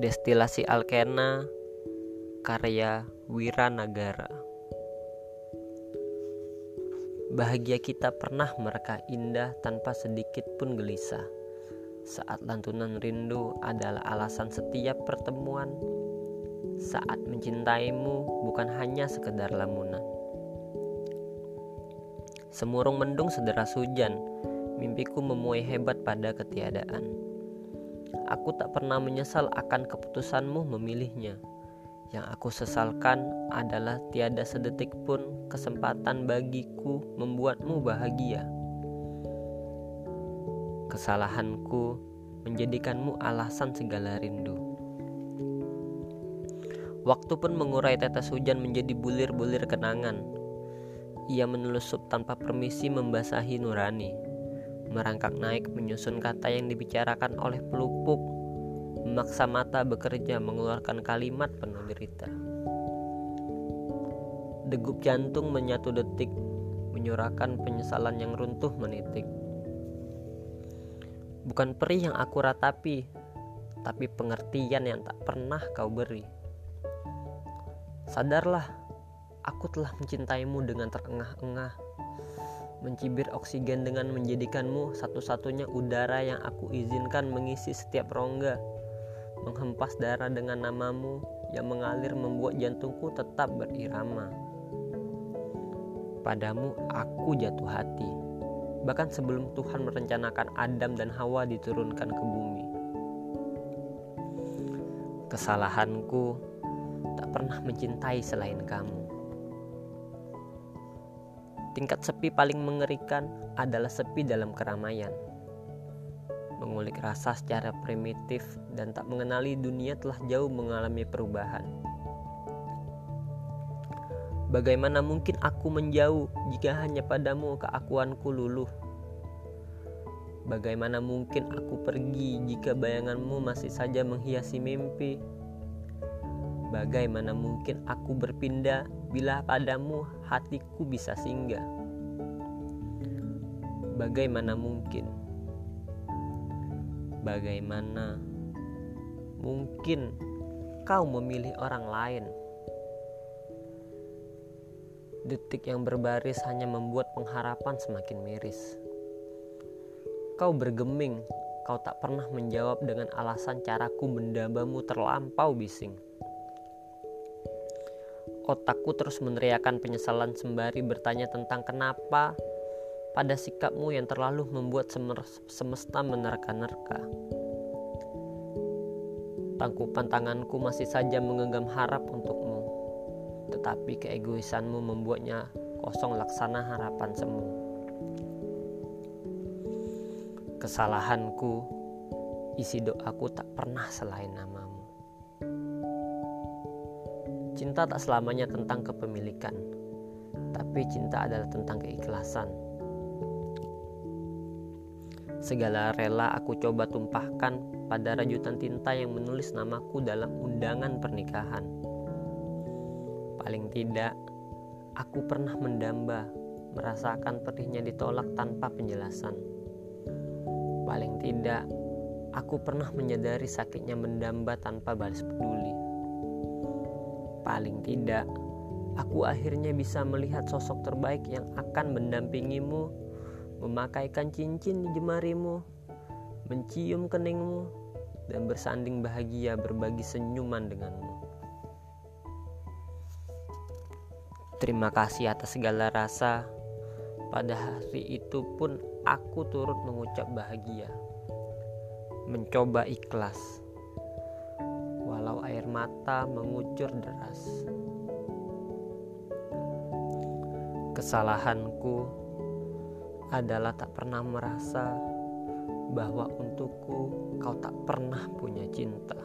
Destilasi Alkena karya Wiranagara. Bahagia kita pernah mereka indah tanpa sedikit pun gelisah. Saat lantunan rindu adalah alasan setiap pertemuan. Saat mencintaimu bukan hanya sekedar lamunan. Semurung mendung sederas hujan Mimpiku memuai hebat pada ketiadaan Aku tak pernah menyesal akan keputusanmu memilihnya yang aku sesalkan adalah tiada sedetik pun kesempatan bagiku membuatmu bahagia. Kesalahanku menjadikanmu alasan segala rindu. Waktu pun mengurai tetes hujan menjadi bulir-bulir kenangan. Ia menelusup tanpa permisi membasahi nurani. Merangkak naik menyusun kata yang dibicarakan oleh pelupuk memaksa mata bekerja mengeluarkan kalimat penuh derita. Degup jantung menyatu detik, menyurahkan penyesalan yang runtuh menitik. Bukan perih yang aku ratapi, tapi pengertian yang tak pernah kau beri. Sadarlah, aku telah mencintaimu dengan terengah-engah, mencibir oksigen dengan menjadikanmu satu-satunya udara yang aku izinkan mengisi setiap rongga menghempas darah dengan namamu yang mengalir membuat jantungku tetap berirama. Padamu aku jatuh hati, bahkan sebelum Tuhan merencanakan Adam dan Hawa diturunkan ke bumi. Kesalahanku tak pernah mencintai selain kamu. Tingkat sepi paling mengerikan adalah sepi dalam keramaian mengulik rasa secara primitif dan tak mengenali dunia telah jauh mengalami perubahan. Bagaimana mungkin aku menjauh jika hanya padamu keakuanku luluh? Bagaimana mungkin aku pergi jika bayanganmu masih saja menghiasi mimpi? Bagaimana mungkin aku berpindah bila padamu hatiku bisa singgah? Bagaimana mungkin? Bagaimana mungkin kau memilih orang lain? Detik yang berbaris hanya membuat pengharapan semakin miris. Kau bergeming, kau tak pernah menjawab dengan alasan caraku mendambamu terlampau bising. Otakku terus meneriakan penyesalan sembari bertanya tentang kenapa pada sikapmu yang terlalu membuat semesta menerka-nerka. Tangkupan tanganku masih saja menggenggam harap untukmu, tetapi keegoisanmu membuatnya kosong laksana harapan semu. Kesalahanku, isi doaku tak pernah selain namamu. Cinta tak selamanya tentang kepemilikan, tapi cinta adalah tentang keikhlasan Segala rela aku coba tumpahkan pada rajutan tinta yang menulis namaku dalam undangan pernikahan. Paling tidak, aku pernah mendamba, merasakan pedihnya ditolak tanpa penjelasan. Paling tidak, aku pernah menyadari sakitnya mendamba tanpa balas peduli. Paling tidak, aku akhirnya bisa melihat sosok terbaik yang akan mendampingimu memakaikan cincin di jemarimu, mencium keningmu, dan bersanding bahagia berbagi senyuman denganmu. Terima kasih atas segala rasa. Pada hari itu pun aku turut mengucap bahagia. Mencoba ikhlas. Walau air mata mengucur deras. Kesalahanku adalah tak pernah merasa bahwa untukku kau tak pernah punya cinta.